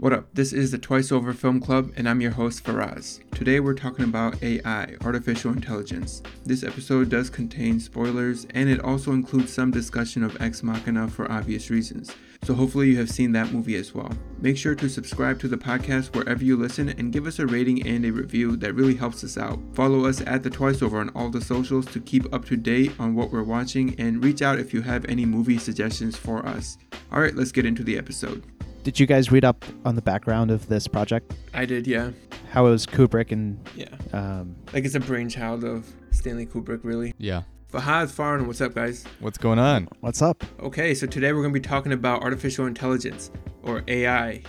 What up? This is the Twice Over Film Club, and I'm your host, Faraz. Today we're talking about AI, artificial intelligence. This episode does contain spoilers, and it also includes some discussion of Ex Machina for obvious reasons. So hopefully you have seen that movie as well. Make sure to subscribe to the podcast wherever you listen and give us a rating and a review that really helps us out. Follow us at the Twice Over on all the socials to keep up to date on what we're watching and reach out if you have any movie suggestions for us. All right, let's get into the episode. Did you guys read up on the background of this project? I did, yeah. How it was Kubrick and Yeah. um, Like it's a brainchild of Stanley Kubrick, really. Yeah. Fahad Faran, what's up, guys? What's going on? what's up? Okay, so today we're going to be talking about artificial intelligence, or AI,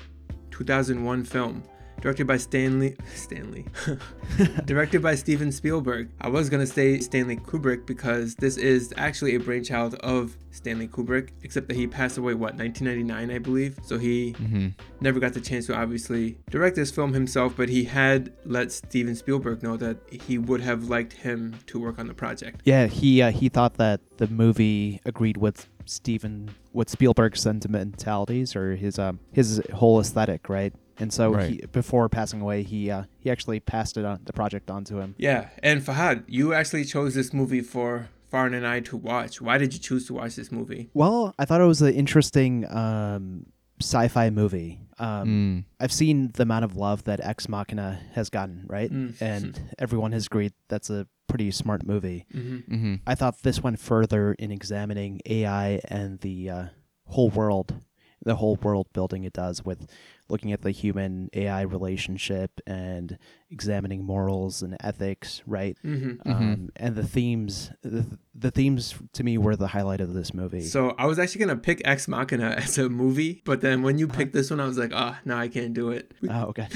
2001 film, directed by Stanley Stanley, directed by Steven Spielberg. I was going to say Stanley Kubrick because this is actually a brainchild of Stanley Kubrick, except that he passed away what 1999, I believe. So he Mm-hmm. never got the chance to obviously direct this film himself, but he had let Steven Spielberg know that he would have liked him to work on the project. Yeah, he uh, he thought that the movie agreed with Steven with Spielberg's sentimentalities or his um his whole aesthetic, right? And so Right. he, before passing away, he uh, he actually passed it on the project on to him. Yeah, and Fahad, you actually chose this movie for Faran and I to watch. Why did you choose to watch this movie? Well, I thought it was an interesting um, sci-fi movie. Um, Mm. I've seen the amount of love that Ex Machina has gotten, right? Mm. And everyone has agreed that's a pretty smart movie. Mm-hmm. Mm-hmm. I thought this went further in examining AI and the uh, whole world, the whole world building it does with looking at the human AI relationship and examining morals and ethics, right? Mm-hmm. Um, and the themes, the, the themes to me were the highlight of this movie. So I was actually gonna pick Ex Machina as a movie, but then when you picked this one, I was like, ah, no, I can't do it. oh, okay,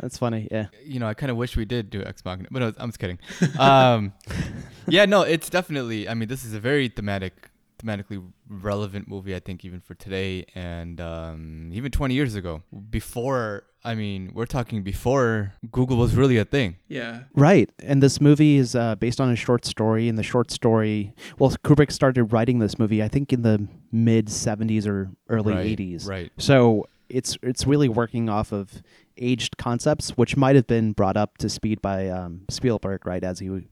that's funny. Yeah, You know, I kind of wish we did do Ex Machina, but no, I'm just kidding. Um, yeah, no, it's definitely. I mean, this is a very thematic, thematically relevant movie. I think even for today and um, even 20 years ago. Before, I mean, we're talking before Google was really a thing. Yeah. right. And this movie is uh, based on a short story. And the short story, well, Kubrick started writing this movie, I think, in the mid '70s or early right, '80s. Right. So it's it's really working off of aged concepts, which might have been brought up to speed by um, Spielberg, right, as he w-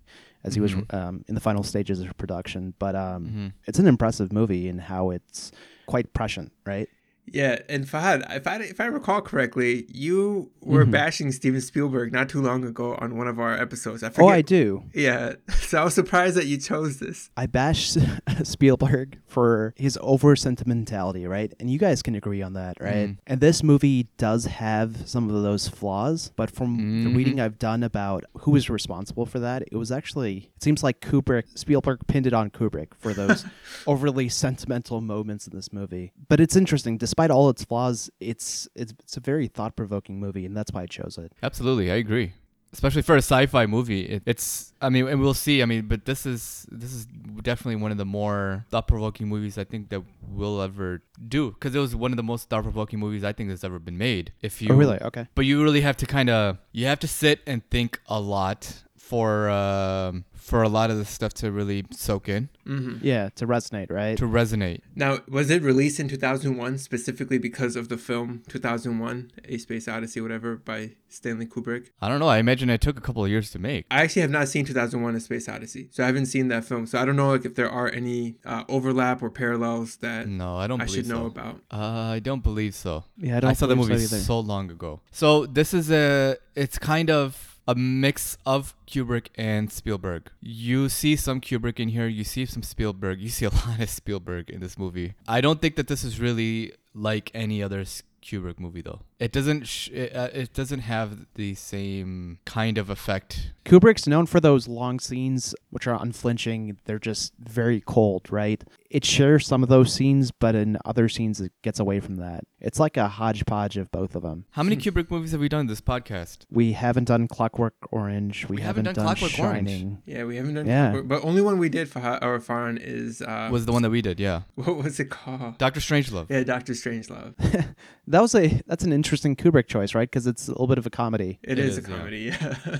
as he was Mhm. um, in the final stages of production. But um, Mhm. it's an impressive movie in how it's quite prescient, right? Yeah, and Fahad, if I if I recall correctly, you were Mhm. bashing Steven Spielberg not too long ago on one of our episodes. I Oh. I do. Yeah, so I was surprised that you chose this. I bashed Spielberg for his over sentimentality, right? And you guys can agree on that, right? Mhm. And this movie does have some of those flaws, but from the Mhm. reading I've done about who was responsible for that, it was actually it seems like Kubrick Spielberg pinned it on Kubrick for those overly sentimental moments in this movie. But it's interesting, despite all its flaws, it's it's it's a very thought-provoking movie, and that's why I chose it. Absolutely, I agree. Especially for a sci-fi movie, it, it's. I mean, and we'll see. I mean, but this is this is definitely one of the more thought-provoking movies I think that we'll ever do. Because it was one of the most thought-provoking movies I think that's ever been made. If oh, you oh, really? Okay. but you really have to kind of you have to sit and think a lot for um, for a lot of the stuff to really soak in hmm Yeah, to resonate, right? to resonate. Now, was it released in 2001 specifically because of the film 2001: A Space Odyssey, whatever, by Stanley Kubrick? I don't know. I imagine it took a couple of years to make. I actually have not seen 2001: A Space Odyssey, so I haven't seen that film. So I don't know like if there are any uh, overlap or parallels that No, I don't I believe should know about. Uh, I don't believe so. yeah, I I, don't I saw the movie so so long ago. So this is a it's kind of a mix of Kubrick and Spielberg. You see some Kubrick in here, you see some Spielberg, you see a lot of Spielberg in this movie. I don't think that this is really like any other Kubrick movie though. It doesn't sh- it, uh, it doesn't have the same kind of effect. Kubrick's known for those long scenes, which are unflinching. They're just very cold, right? It shares some of those scenes, but in other scenes, it gets away from that. It's like a hodgepodge of both of them. How many Kubrick movies have we done in this podcast? We haven't done Clockwork Orange. We, We haven't done Clockwork Orange. Yeah, we haven't done. Yeah. But only one we did for our or Faran is uh, Was the one that we did, yeah. what was it called? Doctor Strangelove. Yeah, Doctor Strangelove. That was a that's an interesting Kubrick choice, right? Because it's a little bit of a comedy. It It is, is, a yeah. comedy. Yeah.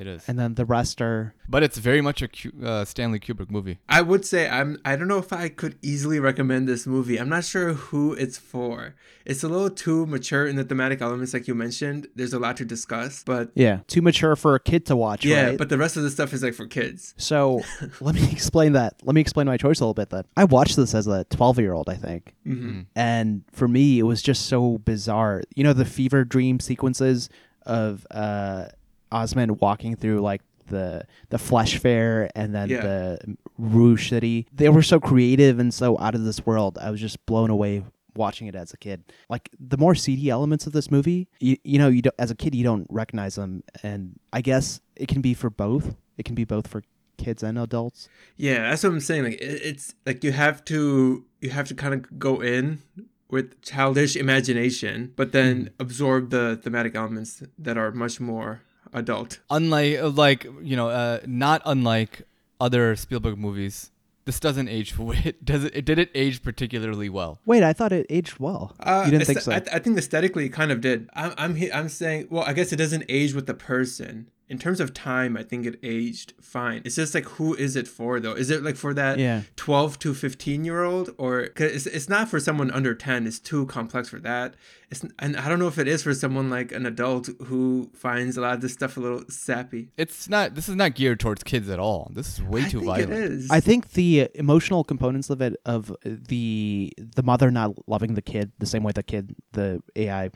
It is. and then the rest are but it's very much a uh, Stanley Kubrick movie. I would say I'm I don't know if I could easily recommend this movie. I'm not sure who it's for. It's a little too mature in the thematic elements like you mentioned. There's a lot to discuss, but yeah too mature for a kid to watch. yeah, right? but the rest of the stuff is like for kids. So let me explain that. Let me explain my choice a little bit then. I watched this as a 12 year old, I think. hmm And for me, it was just so bizarre. You know, the fever dream sequences of uh, Osment walking through like the the flesh fair and then Yeah. the Rouge City. They were so creative and so out of this world. I was just blown away watching it as a kid. Like the more seedy elements of this movie, you, you know, you don't, as a kid you don't recognize them, and I guess it can be for both. It can be both for kids and adults. Yeah, that's what I'm saying. Like it, it's like you have to you have to kind of go in with childish imagination, but then mm-hmm. absorb the thematic elements that are much more adult. Unlike, uh, like you know, uh, not unlike other Spielberg movies, this doesn't age. It does it? It did it age particularly well. Wait, I thought it aged well. Uh, you didn't think so? I, I think aesthetically it kind of did. I'm I'm I'm saying, well, I guess it doesn't age with the person. In terms of time, I think it aged fine. It's just like who is it for though? Is it like for that Yeah. 12 to 15 year old or cause it's, it's not for someone under 10. It's too complex for that. It's and I don't know if it is for someone like an adult who finds a lot of this stuff a little sappy. It's not. This is not geared towards kids at all. This is way I too think violent. It is. I think the emotional components of it, of the the mother not loving the kid the same way the kid, the AI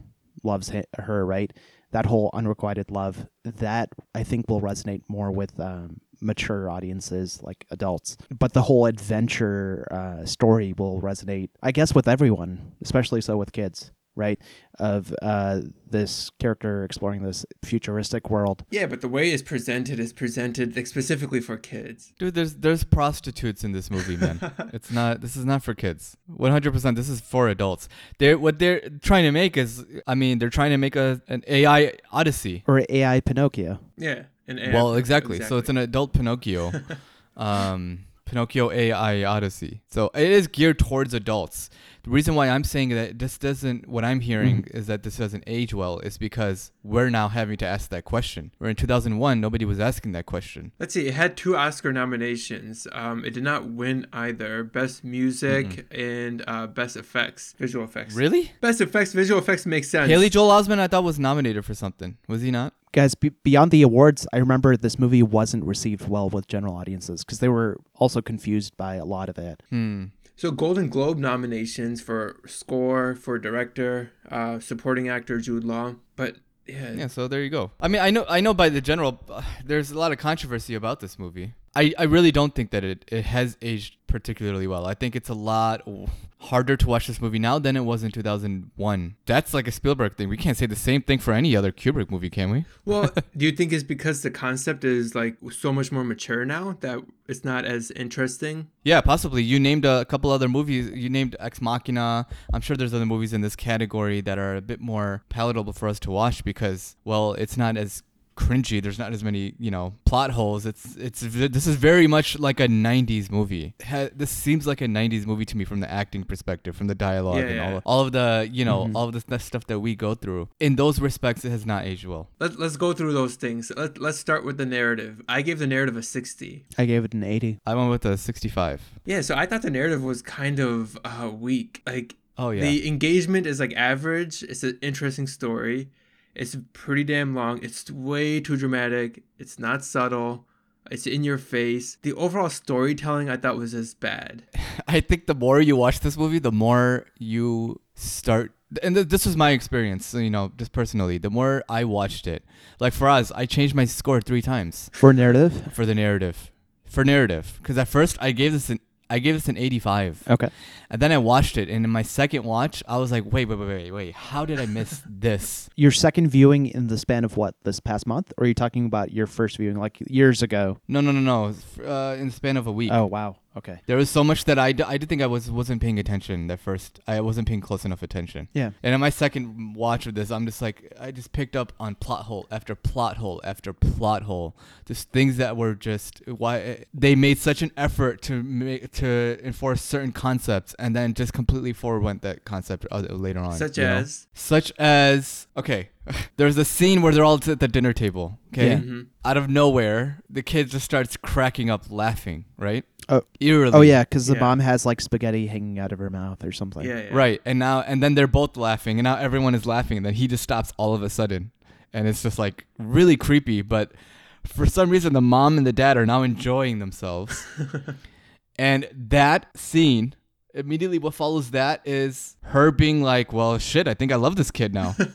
loves her, right? That whole unrequited love, that I think will resonate more with um, mature audiences like adults. But the whole adventure uh, story will resonate, I guess, with everyone, especially so with kids, right? Of uh, this character exploring this futuristic world. yeah, but the way it's presented is presented like specifically for kids. Dude, there's there's prostitutes in this movie, man. it's not. This is not for kids. 100. percent This is for adults. They're what they're trying to make is. I mean, they're trying to make a an AI Odyssey. Or AI Pinocchio. Yeah. And Well, exactly. So it's an adult Pinocchio. um, Pinocchio AI Odyssey. So it is geared towards adults. The reason why I'm saying that this doesn't, what I'm hearing is that this doesn't age well, is because we're now having to ask that question. Where in 2001, nobody was asking that question. Let's see. It had two Oscar nominations. Um, it did not win either. Best music and uh, best effects, visual effects. Really? Best effects, visual effects makes sense. Haley Joel Osment, I thought was nominated for something. Was he not? Guys be- beyond the awards i remember this movie wasn't received well with general audiences because they were also confused by a lot of it Hmm. So Golden Globe nominations for score, for director, uh, supporting actor Jude Law, but yeah, Yeah, so there you go. I mean, I know, I know. By the general, uh, there's a lot of controversy about this movie. I, I really don't think that it, it has aged particularly well. I think it's a lot harder to watch this movie now than it was in 2001. That's like a Spielberg thing. We can't say the same thing for any other Kubrick movie, can we? Well, do you think it's because the concept is like so much more mature now that it's not as interesting? Yeah, possibly. You named a couple other movies. You named Ex Machina. I'm sure there's other movies in this category that are a bit more palatable for us to watch because, well, it's not as cringy. There's not as many, you know, plot holes. It's it's this is very much like a 90s movie. Ha- This seems like a 90s movie to me from the acting perspective, from the dialogue Yeah, and yeah. all of, all of the, you know, Mhm. all of this, that stuff that we go through. In those respects, it has not aged well. Let, let's go through those things. Let, let's start with the narrative. I gave the narrative a 60. i gave it an 80 I went with a 65. Yeah, so I thought the narrative was kind of uh, weak. Like Oh yeah. the engagement is like average. It's an interesting story. It's pretty damn long. It's way too dramatic. It's not subtle. It's in your face. The overall storytelling I thought was just bad. I think the more you watch this movie, the more you start. And th- this was my experience, you know, just personally. The more I watched it, like for us, I changed my score three times for narrative for the narrative, for narrative. Because at first I gave this an I gave this an 85, okay and then I watched it, and in my second watch, I was like, wait, wait, wait, wait, wait, how did I miss this? your second viewing in the span of what this past month or are you talking about your first viewing like years ago No, no, no, no. Uh, in the span of a week. oh wow okay There was so much that I, d- I did think I was wasn't paying attention at first. I wasn't paying close enough attention. yeah And in my second watch of this, I'm just like, I just picked up on plot hole after plot hole after plot hole. Just things that were just why eh, they made such an effort to make to enforce certain concepts, and then just completely forwent that concept other- later on. Such you know? as such as okay, There's a scene where they're all at the dinner table. Okay. Yeah. Mhm. Out of nowhere, the kid just starts cracking up laughing, right? Oh. Eerily. Oh yeah, because the Yeah. mom has like spaghetti hanging out of her mouth or something. Yeah, yeah. Right. And now and then they're both laughing and now everyone is laughing and then he just stops all of a sudden. And it's just like really creepy, but for some reason the mom and the dad are now enjoying themselves. and that scene immediately what follows that is her being like, "Well, shit, I think I love this kid now."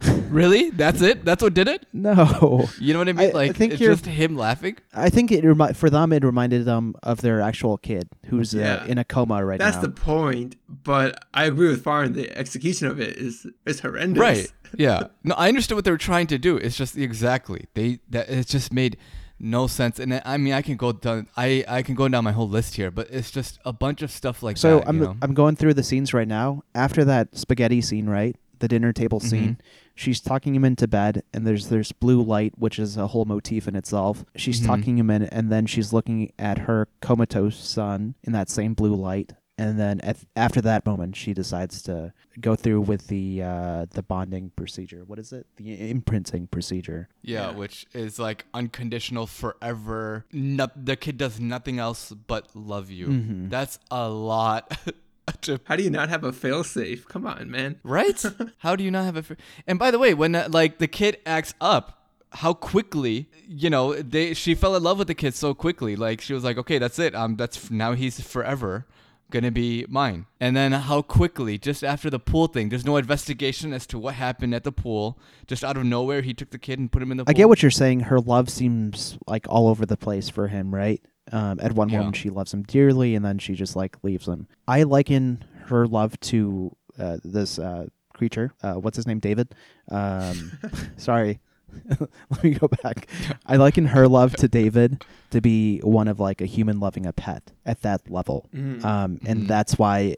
really? That's it? That's what did it? No, You know what I mean? I- I like think it's just him laughing. I think it remi- for them it reminded them of their actual kid who's Yeah. uh, in a coma right That's now. That's the point. But I agree with Faran. The execution of it is is horrendous. Right. Yeah. No, I understood what they were trying to do. It's just exactly they that it just made no sense. And I mean, I can go down. I I can go down my whole list here, but it's just a bunch of stuff like so that. I'm you know? I'm going through the scenes right now. After that spaghetti scene, right, the dinner table Mm-hmm. Scene, she's talking him into bed, and there's there's blue light, which is a whole motif in itself. She's Mhm. tucking him in, and then she's looking at her comatose son in that same blue light. And then at, after that moment, she decides to go through with the uh, the bonding procedure. What is it? The imprinting procedure. Yeah, Yeah. which is like unconditional forever. No, the kid does nothing else but love you. Mhm. That's a lot. to, How do you not have a failsafe? Come on, man. right? How do you not have a? Fr- and by the way, when uh, like the kid acts up, how quickly you know they she fell in love with the kid so quickly. Like she was like, okay, that's it. Um, that's now he's forever gonna be mine. And then how quickly, just after the pool thing, there's no investigation as to what happened at the pool. Just out of nowhere, he took the kid and put him in the pool. I get what you're saying. Her love seems like all over the place for him, right? Um, at one Yeah. moment she loves him dearly, and then she just like leaves him. I liken her love to uh, this uh, creature. Uh, what's his name? David. Um, sorry. Let me go back. I liken her love to David to be one of like a human loving a pet at that level, Mhm. um, and Mhm. that's why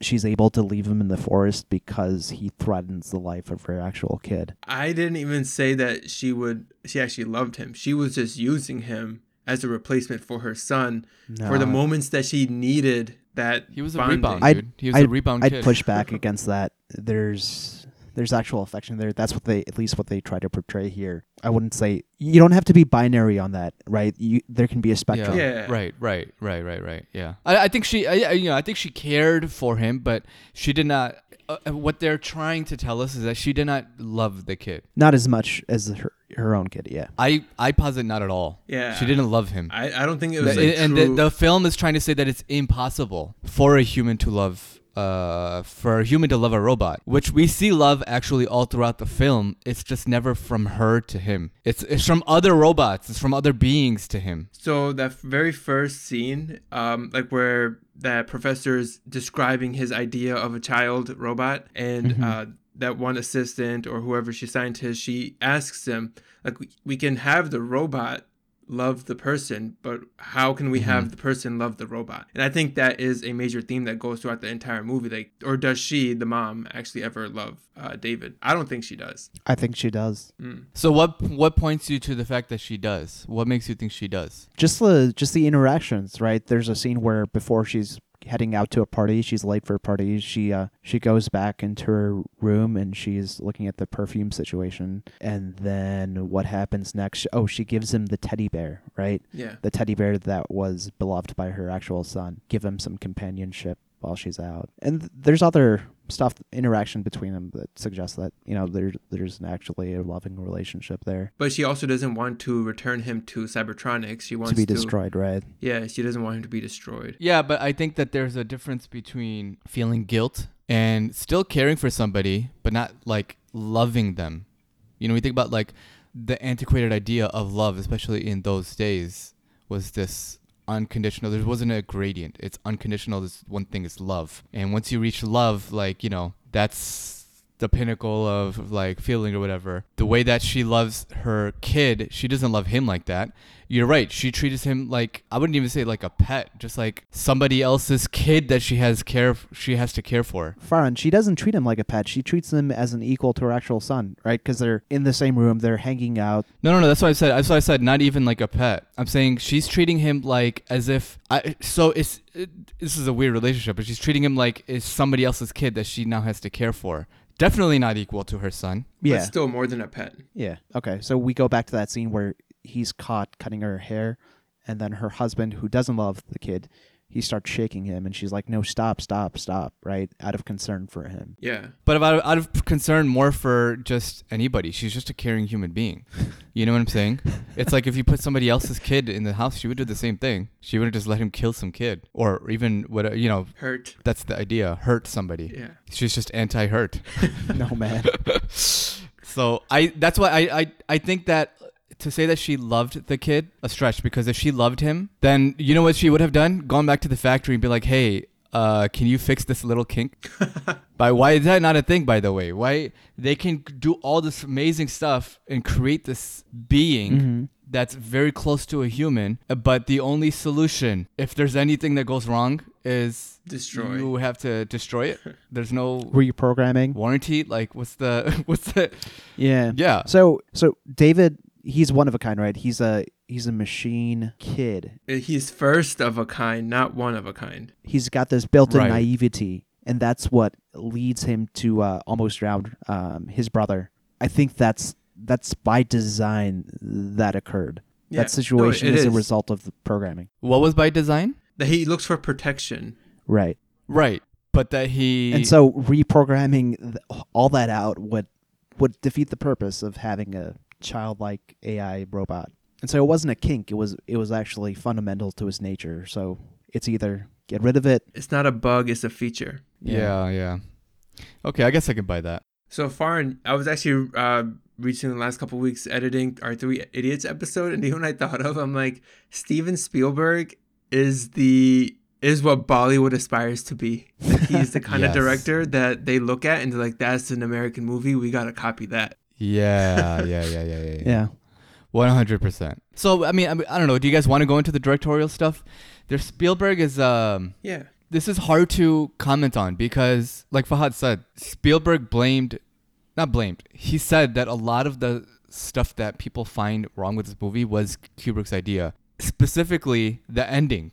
she's able to leave him in the forest because he threatens the life of her actual kid. I didn't even say that she would. She actually loved him. She was just using him as a replacement for her son for the moments that she needed that. He was a rebound, I'd- dude. He was I'd, a rebound kid. I'd kid. push back against that. There's there's actual affection there. That's what they at least what they try to portray here. I wouldn't say you don't have to be binary on that, right? You there can be a spectrum. Yeah. Right, right, right, right, right. Yeah. I, I think she, I, I- you know, I think she cared for him, but she did not. Uh, uh, what they're trying to tell us is that she did not love the kid. Not as much as her her own kid, yeah. I, I posit not at all. Yeah. She didn't love him. I, I don't think it was. The- a and true, the, the film is trying to say that it's impossible for a human to love uh for a human to love a robot which we see love actually all throughout the film it's just never from her to him it's it's from other robots it's from other beings to him So that very first scene, um, like where that professor is describing his idea of a child robot, and Mhm. uh, that one assistant or whoever she assigned to, she asks him, like, we, we can have the robot love the person, but how can we have the person love the robot? And I think that is a major theme that goes throughout the entire movie. Like, or does she, the mom, actually ever love uh, David? I don't think she does. I think she does. Mm. so what what points you to the fact that she does what makes you think she does Just the just the interactions, right? There's a scene where before she's heading out to a party, she's late for a party. She uh she goes back into her room and she's looking at the perfume situation. And then what happens next? Oh, she gives him the teddy bear, right? Yeah. the teddy bear that was beloved by her actual son. Give him some companionship while she's out. And th- there's other stuff interaction between them that suggests that you know there there's actually a loving relationship there But she also doesn't want to return him to Cybertronics. She wants to be destroyed, right? Yeah, she doesn't want him to be destroyed. Yeah, but I think that there's a difference between feeling guilt and still caring for somebody, but not like loving them. You know, we think about like the antiquated idea of love, especially in those days, was this unconditional. There wasn't a gradient. It's unconditional. This one thing is love, and once you reach love, like you know, that's the pinnacle of like feeling or whatever. The way that she loves her kid, she doesn't love him like that. You're right. She treats him like I wouldn't even say like a pet, just like somebody else's kid that she has care she has to care for. Farhan, she doesn't treat him like a pet. She treats him as an equal to her actual son, right? Because they're in the same room, they're hanging out. No, no, no. That's what I said. That's why I said not even like a pet. I'm saying she's treating him like as if I. So it's it, this is a weird relationship, but she's treating him like it's somebody else's kid that she now has to care for. Definitely not equal to her son. Yeah. But still more than a pet. Yeah. Okay. So we go back to that scene where he's caught cutting her hair, and then her husband, who doesn't love the kid, he starts shaking him, and she's like, "No, stop, stop, stop!" Right, out of concern for him. Yeah. But out of, out of concern more for just anybody. She's just a caring human being. You know what I'm saying? It's like if you put somebody else's kid in the house, she would do the same thing. She wouldn't just let him kill some kid or even what you know. Hurt. That's the idea. Hurt somebody. Yeah. She's just anti-hurt. no man. So I that's why I, I I think that to say that she loved the kid a stretch because if she loved him, then you know what she would have done? Gone back to the factory and be like, hey. Uh, can you fix this little kink? by why is that not a thing? By the way, why they can do all this amazing stuff and create this being Mhm. that's very close to a human, but the only solution, if there's anything that goes wrong, is Destroy. you have to destroy it. There's no Reprogramming. warranty. Like, what's the what's the Yeah. yeah? So so David, he's one of a kind, right? He's a he's a machine kid. He's first of a kind, not one of a kind. He's got this built-in Right. naivety, and that's what leads him to uh, almost drown um, his brother. I think that's that's by design that occurred. Yeah. That situation No, it is a result of the programming. What was by design? That he looks for protection. Right. Right, but that he And so reprogramming th- all that out would would defeat the purpose of having a childlike AI robot. And so it wasn't a kink, it was it was actually fundamental to his nature. So it's either get rid of it. It's not a bug, it's a feature. yeah, yeah. Okay, I guess I can buy that. So far, in, I was actually uh, recently the last couple weeks editing our Three Idiots episode, and you know I thought of? I'm like, Steven Spielberg is the is what Bollywood aspires to be. Like, he's the kind Yes. of director that they look at and they're like, "That's an American movie. We gotta copy that." Yeah, yeah, yeah, yeah, yeah. Yeah. One hundred percent. So I mean, I mean, I don't know. Do you guys want to go into the directorial stuff? There's Spielberg is um. Yeah, This is hard to comment on because, like Fahad said, Spielberg blamed, not blamed. He said that a lot of the stuff that people find wrong with this movie was Kubrick's idea. Specifically, the ending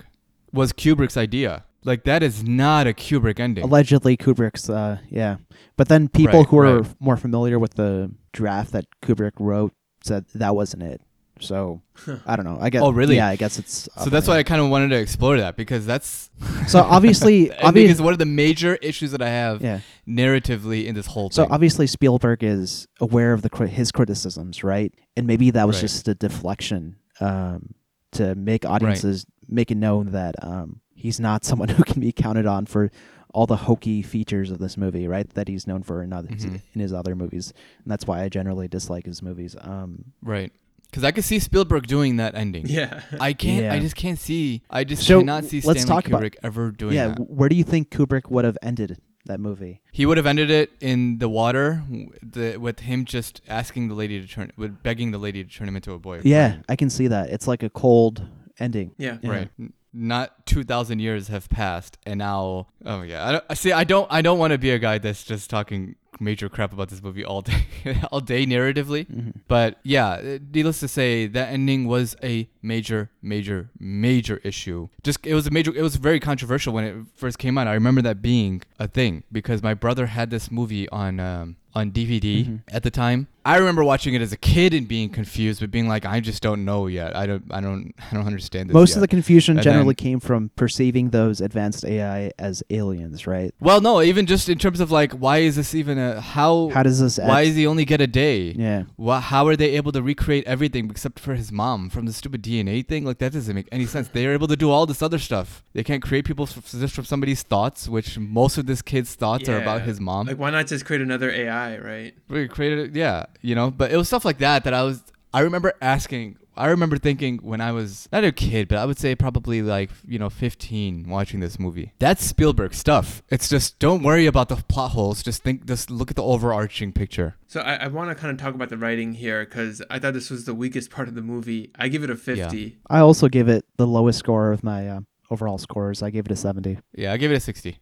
was Kubrick's idea. Like that is not a Kubrick ending. Allegedly Kubrick's uh yeah. But then people Right, who are right. more familiar with the draft that Kubrick wrote said that wasn't it. So I don't know. I guess Oh, really? Yeah, I guess it's so that's why I kind of wanted to explore that because that's So obviously the ending obviously is one of the major issues that I have yeah. narratively in this whole So thing. obviously Spielberg is aware of the his criticisms, right? And maybe that was Right. just a deflection um, to make audiences make it known that um, he's not someone who can be counted on for all the hokey features of this movie, right? That he's known for in other Mhm. in his other movies, and that's why I generally dislike his movies. Um, right. Because I could see Spielberg doing that ending. yeah. I can't. I just can't see. I just So, cannot see let's Stanley talk about- Kubrick ever doing yeah, that. w- where do you think Kubrick would have ended that movie? He would have ended it in the water, the, with him just asking the lady to turn, with begging the lady to turn him into a boy. Yeah, I can see that. It's like a cold ending. yeah, Yeah. Right. Not two thousand years have passed, and now. Oh yeah. I don't, see. I don't. I don't want to be a guy that's just talking major crap about this movie all day, all day narratively. Mhm. But yeah, needless to say, that ending was a major, major, major issue. Just it was a major. It was very controversial when it first came out. I remember that being a thing because my brother had this movie on um, on DVD Mhm. at the time. I remember watching it as a kid and being confused, but being like, I just don't know yet. I don't. I don't. I don't understand this. Most yet. of the confusion And generally then- came from perceiving those advanced AI as aliens, right? Well, no, even just in terms of like, why is this even a how? How does this? why act- does he only get a day? Yeah. Wha how are they able to recreate everything except for his mom from the stupid DNA thing? Like that doesn't make any sense. They are able to do all this other stuff. They can't create people f- just from somebody's thoughts, which most of this kid's thoughts are about his mom. Like, why not just create another AI, right? we created it, yeah, you know. But it was stuff like that that I was. I remember asking. I remember thinking when I was not a kid, but I would say probably like you know 15, watching this movie. That's Spielberg stuff. It's just don't worry about the plot holes. Just think. Just look at the overarching picture. So I, I want to kind of talk about the writing here because I thought this was the weakest part of the movie. I give it a 50. I also give it the lowest score of my uh, overall scores. I gave it a 70. Yeah, I give it a 60.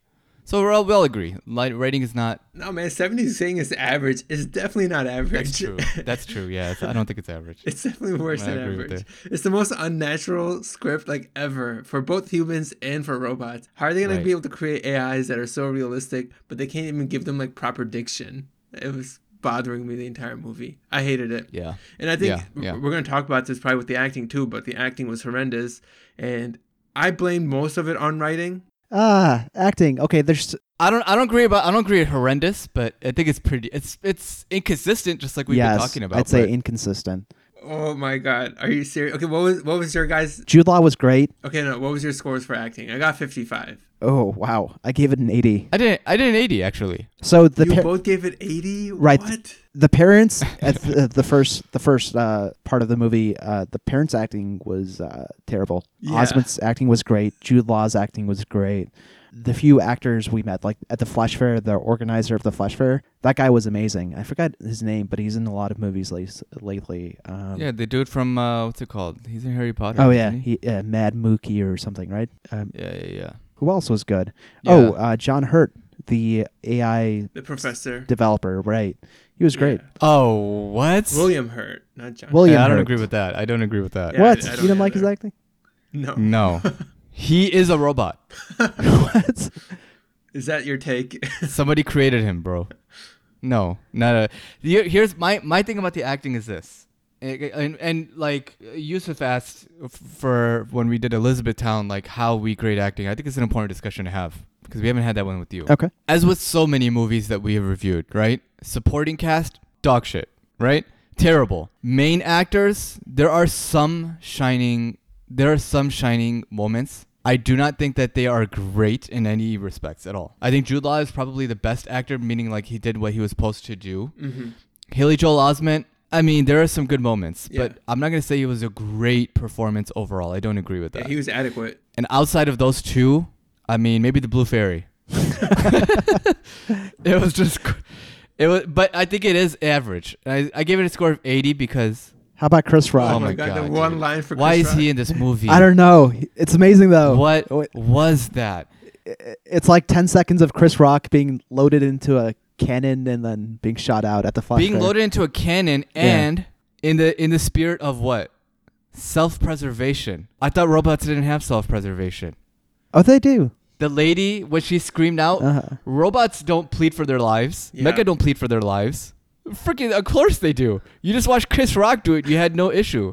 So we'll, we'll agree. Light rating is not. No, man, 70 is saying it's average. It's definitely not average. That's true. That's true. Yeah, it's, I don't think it's average. It's definitely worse I than average. It's the most unnatural script like ever for both humans and for robots. How are they gonna Right. be able to create AIs that are so realistic, but they can't even give them like proper diction? It was bothering me the entire movie. I hated it. Yeah. And I think Yeah, yeah. we're going to talk about this probably with the acting too, but the acting was horrendous. And I blamed most of it on writing. Ah, acting. Okay, there's I don't. I don't agree about. I don't agree. Horrendous, but I think it's pretty. It's it's inconsistent, just like we've yes, been talking about. I'd say but- inconsistent. Oh my god, are you serious? Okay, what was what was your guys? Jude Law was great. Okay, no, what was your scores for acting? I got fifty five. Oh wow, I gave it an eighty. I didn't. I did an eighty actually. So the you par- both gave it eighty. Right. What? the parents at the, the first the first uh, part of the movie, uh, the parents' acting was uh, terrible. Yeah. Osment's acting was great. Jude Law's acting was great. The few actors we met, like at the Flesh Fair, the organizer of the Flesh Fair, that guy was amazing. I forgot his name, but he's in a lot of movies late, lately. Um, yeah, the dude from uh, what's it called? He's in Harry Potter. Oh yeah, he? he uh, Mad Mookie or something, right? Um, Yeah, yeah, yeah. Who else was good? Yeah. Oh, uh, John Hurt, the AI The professor. developer, right? He was great. Yeah. Oh, what? William Hurt, not John. William Yeah, I don't Hurt. agree with that. I don't agree with that. Yeah, what? I- I you don't didn't like his acting? No. No, he is a robot. what? Is that your take? Somebody created him, bro. No, not a. Here's my my thing about the acting is this, and and, and like Yusuf asked for when we did Elizabethtown, like how we grade acting. I think it's an important discussion to have because we haven't had that one with you. Okay. As with so many movies that we have reviewed, right? Supporting cast, dog shit, right? Terrible. Main actors, there are some shining there are some shining moments. I do not think that they are great in any respects at all. I think Jude Law is probably the best actor, meaning like he did what he was supposed to do. hmm Haley Joel Osment, I mean, there are some good moments, Yeah. but I'm not gonna say it was a great performance overall. I don't agree with Yeah, that. he was adequate. and outside of those two, I mean, maybe the Blue Fairy. it was just, it was, but I think it is average. I, I gave it a score of 80 because How about Chris Oh, Rock? my my god, God, the one dude. line for why Chris is he in this movie? I don't know. It's amazing though. What was that? It's like 10 seconds of Chris Rock being loaded into a cannon and then being shot out at the flash. Being loaded into a cannon Yeah. and in the in the spirit of what? Self-preservation. I thought robots didn't have self-preservation. Oh, they do. The lady when she screamed out, Uh-huh. robots don't plead for their lives. Yeah. Mecha don't plead for their lives. Freaking, of course they do. You just watched Chris Rock do it. You had no issue.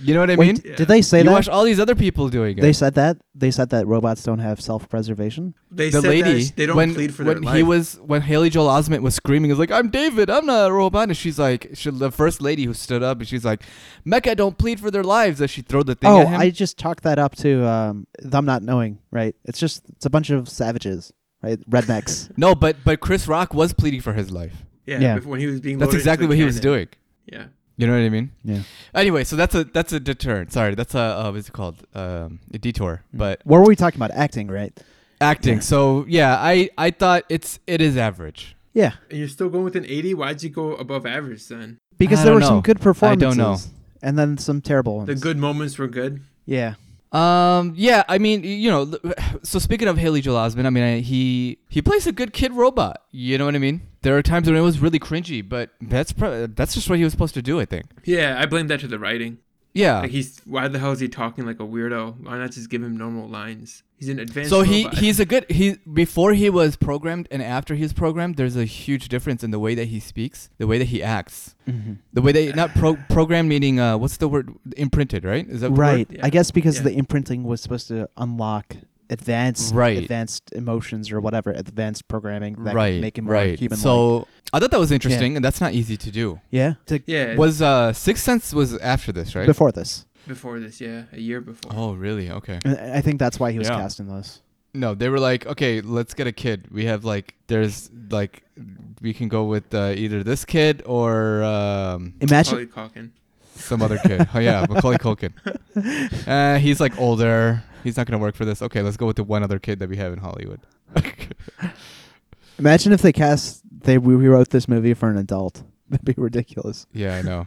You know what I Wait, mean? Yeah. did they say that you that? watched all these other people doing it. They said that. They said that robots don't have self-preservation. They the said lady that they don't when, plead for when their he life. was when Haley Joel Osment was screaming, is like, "I'm David. I'm not a robot." And she's like, she, the first lady who stood up, and she's like, "Mecha don't plead for their lives." As she threw the thing Oh, at him. I just chalked that up to um, them not knowing. Right? It's just it's a bunch of savages, right? Rednecks. no, but but Chris Rock was pleading for his life. yeah, Yeah. when he was being That's exactly the what he was doing. Yeah. You know what I mean? yeah. Anyway, so that's a that's a deterrent. Sorry, that's a uh, what's it called? Um, a detour. But what were we talking about? Acting, right? acting. Yeah. So yeah, I I thought it's it is average. Yeah, And you're still going with an 80? Why'd you go above average then? because I there don't were some good performances. I don't know. And then some terrible ones. The good moments were good. Yeah. Um. Yeah. I mean, you know. So speaking of Haley Joel Osment, I mean, I, he he plays a good kid robot. You know what I mean? There are times when it was really cringy, but that's pro- that's just what he was supposed to do. I think. Yeah, I blame that to the writing. Yeah. Like he's why the hell is he talking like a weirdo? Why not just give him normal lines? He's an advanced. So he robot. he's a good he before he was programmed and after he's programmed. There's a huge difference in the way that he speaks, the way that he acts, Mm-hmm. the way that not pro- programmed meaning uh what's the word imprinted right? Is that? Right. Yeah. I guess because Yeah. the imprinting was supposed to unlock advanced Right. advanced emotions or whatever, advanced programming that right. could make him more right. human So I thought that was interesting, and that's not easy to do. Yeah. To, yeah Was uh Sixth Sense was after this, right? Before this. before this. Yeah, a year before. Oh, really? Okay. And I think that's why he was Yeah. cast in this. No, they were like, okay, let's get a kid. We have like, there's like, we can go with uh, either this kid or um, Imagine Macaulay Culkin. some other kid. Oh yeah, Macaulay Culkin. Uh, he's like older. He's not gonna work for this. Okay, let's go with the one other kid that we have in Hollywood. imagine if they cast they we rewrote this movie for an adult. That'd be ridiculous. yeah, I know.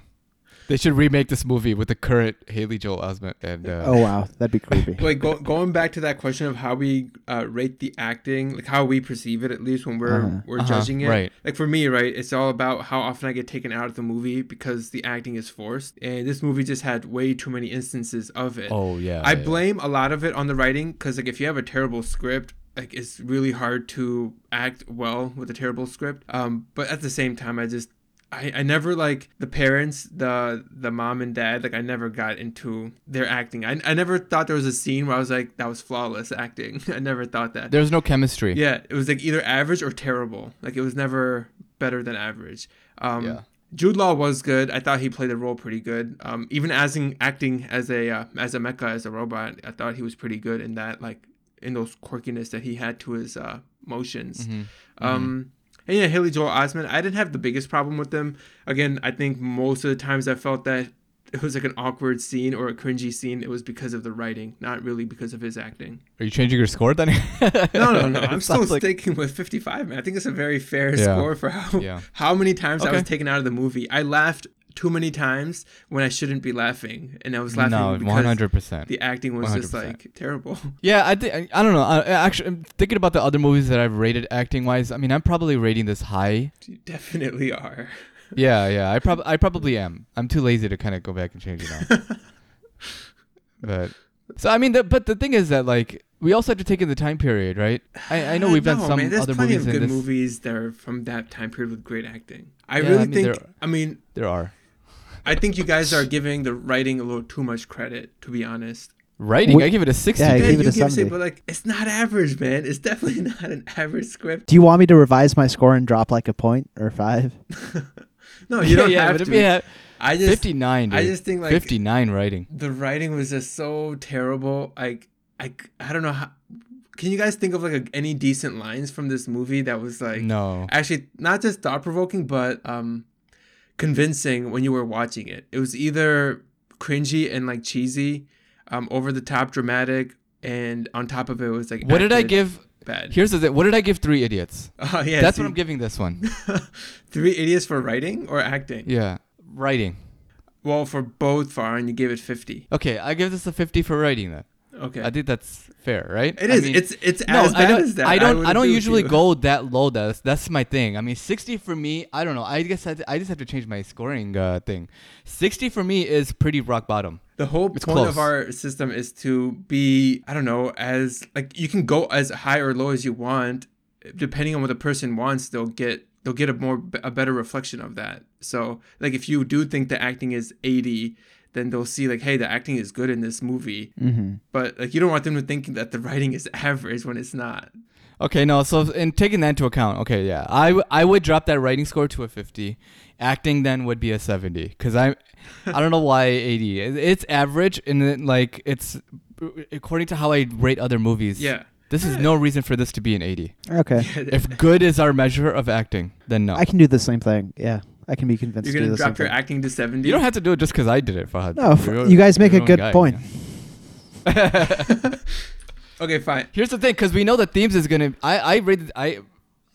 They should remake this movie with the current Haley Joel Osment and uh, Oh wow, that'd be creepy. Wait, go, going back to that question of how we uh, rate the acting, like how we perceive it, at least when we're Uh-huh. we're Uh-huh, judging it. right. Like for me, right, it's all about how often I get taken out of the movie because the acting is forced, and this movie just had way too many instances of it. Oh yeah. I yeah. blame a lot of it on the writing because like if you have a terrible script, like it's really hard to act well with a terrible script. Um, but at the same time, I just I, I never like the parents, the the mom and dad. Like I never got into their acting. I, I never thought there was a scene where I was like that was flawless acting. I never thought that. there was no chemistry. Yeah, it was like either average or terrible. Like it was never better than average. Um, Yeah. Jude Law was good. I thought he played the role pretty good. Um, even as in acting as a uh, as a mecha as a robot, I thought he was pretty good in that like in those quirkiness that he had to his uh, motions. Mhm. Um, and yeah, Haley Joel Osment. I didn't have the biggest problem with them. Again, I think most of the times I felt that it was like an awkward scene or a cringy scene. It was because of the writing, not really because of his acting. Are you changing your score then? No, no, no. I'm still like- sticking with 55, man. I think it's a very fair Yeah. score for how Yeah. how many times I was taken out of the movie. I laughed too many times when I shouldn't be laughing, and I was laughing no, because one hundred percent. the acting was just 100%. like terrible. Yeah, I think I don't know. I, actually, I'm thinking about the other movies that I've rated acting wise. I mean, I'm probably rating this high. you definitely are. Yeah, yeah. I probably I probably am. I'm too lazy to kind of go back and change it but so I mean, the, but the thing is that like we also have to take in the time period, right? I, I know we've done No, some man, there's other plenty movies of good movies that are from that time period with great acting. I Yeah, really I mean, think. there- I mean, There are I think you guys are giving the writing a little too much credit. To be honest, writing. What- I give it a sixty. Yeah, I gave it a give it, 70. but like it's not average, man. It's definitely not an average script. Do you want me to revise my score and drop like a point or five? No, you don't yeah, have but if to. you have I just fifty-nine. I just think like fifty-nine writing. the writing was just so terrible. Like I I don't know how. Can you guys think of like a, any decent lines from this movie that was like no. actually not just thought provoking but um convincing when you were watching it? It was either cringy and like cheesy, um over the top dramatic, and on top of it was like What did I give? Bad. Here's the thing. What did I give Three Idiots? Oh yeah, That's see, what I'm giving this one. Three idiots for writing or acting. Yeah, writing. Well, for both, Faran, you gave it fifty. Okay, I give this a fifty for writing. Then Okay. I think that's fair, right? It I is. mean- it's it's no, as I bad don't. as that. I don't. would I, don't usually go that low. That's that's my thing. I mean, sixty for me. I don't know. I guess I, I just have to change my scoring uh, thing. Sixty for me is pretty rock bottom. The whole It's point close. of our system is to be, I don't know, as like you can go as high or low as you want, depending on what the person wants. They'll get they'll get a more a better reflection of that. So like if you do think the acting is eighty, then they'll see like, hey, the acting is good in this movie. Mm-hmm. But like you don't want them to think that the writing is average when it's not. Okay, no. So in taking that into account, okay, yeah, I, w- I would drop that writing score to a fifty. Acting then would be a seventy because I I don't know why eighty. It's average and then like it's according to how I rate other movies. Yeah. This is no reason for this to be an eighty. Okay. If good is our measure of acting, then no. I can do the same thing. Yeah, I can be convinced You're to do gonna the same drop your thing. acting to seventy. you don't have to do it just because I did it, Fahad. No, f- You're- you guys make a good guy, point. yeah. Okay, fine. Here's the thing, because we know that themes is gonna. I I rated. I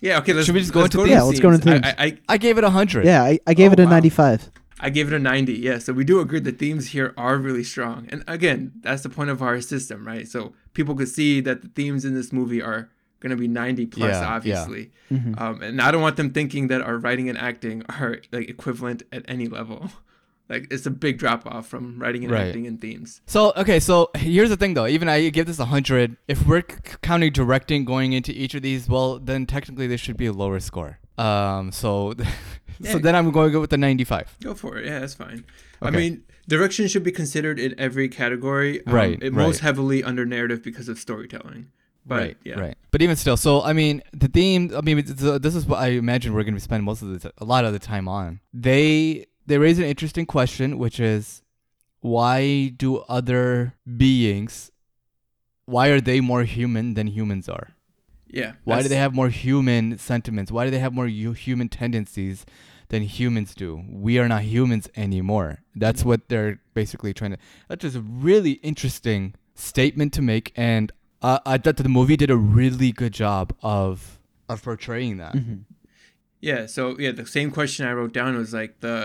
Yeah. Okay. Let's Should we just go into to themes? Yeah, let's go into themes. themes. I, I, I gave it a hundred. Yeah, I, I gave Oh, it a wow. 95. I gave it a 90. Yeah, so we do agree the themes here are really strong. And again, that's the point of our system, right? So people could see that the themes in this movie are going to be 90 plus, Yeah, yeah. obviously. Mhm. Um, and I don't want them thinking that our writing and acting are like equivalent at any level. Like it's a big drop off from writing and Right. acting and themes. So okay, so here's the thing though. Even I give this a hundred. If we're c- counting directing going into each of these, well, then technically this should be a lower score. Um, so so then I'm going to go with the ninety-five. Go for it. Yeah, that's fine. I mean, direction should be considered in every category. Um, Right, It most heavily under narrative because of storytelling. But, right, yeah. right. But even still, so I mean, the theme. I mean, this is what I imagine we're going to spend most of the t- a lot of the time on. They they raise an interesting question, which is, why do other beings, why are they more human than humans are? Yeah. Why do they have more human sentiments? Why do they have more hu- human tendencies than humans do? We are not humans anymore. That's mm-hmm. what they're basically trying to. That's just a really interesting statement to make, and uh, I thought the movie did a really good job of of portraying that. Mhm. Yeah, so yeah, the same question I wrote down was like the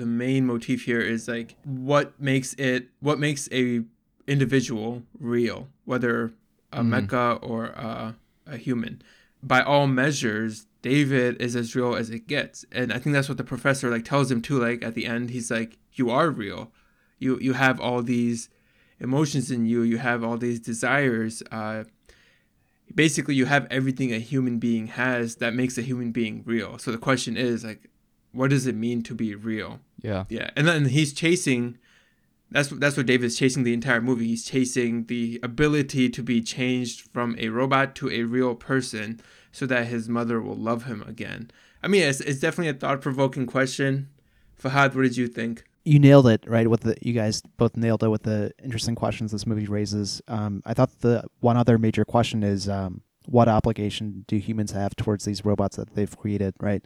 the main motif here is like what makes it what makes a individual real, whether a Mhm. mecha or a, a human. By all measures, David is as real as it gets, and I think that's what the professor like tells him too. Like at the end, he's like, "You are real. You you have all these emotions in you. You have all these desires. Uh, basically, you have everything a human being has that makes a human being real. So the question is like, what does it mean to be real? Yeah. Yeah, and then he's chasing. That's that's what David's chasing the entire movie. He's chasing the ability to be changed from a robot to a real person, so that his mother will love him again. I mean, it's, it's definitely a thought provoking question. Fahad, what did you think? You nailed it right with the you guys both nailed it with the interesting questions this movie raises. Um, i thought the one other major question is um, what obligation do humans have towards these robots that they've created right?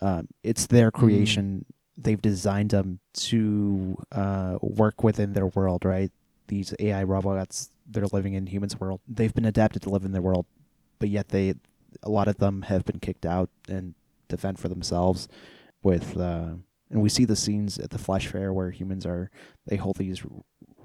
Um, it's their creation. They've designed them to uh, work within their world right? These ai robots they're living in humans world. They've been adapted to live in their world but yet they a lot of them have been kicked out and to fend for themselves with uh, and we see the scenes at the flesh fair where humans are they hold these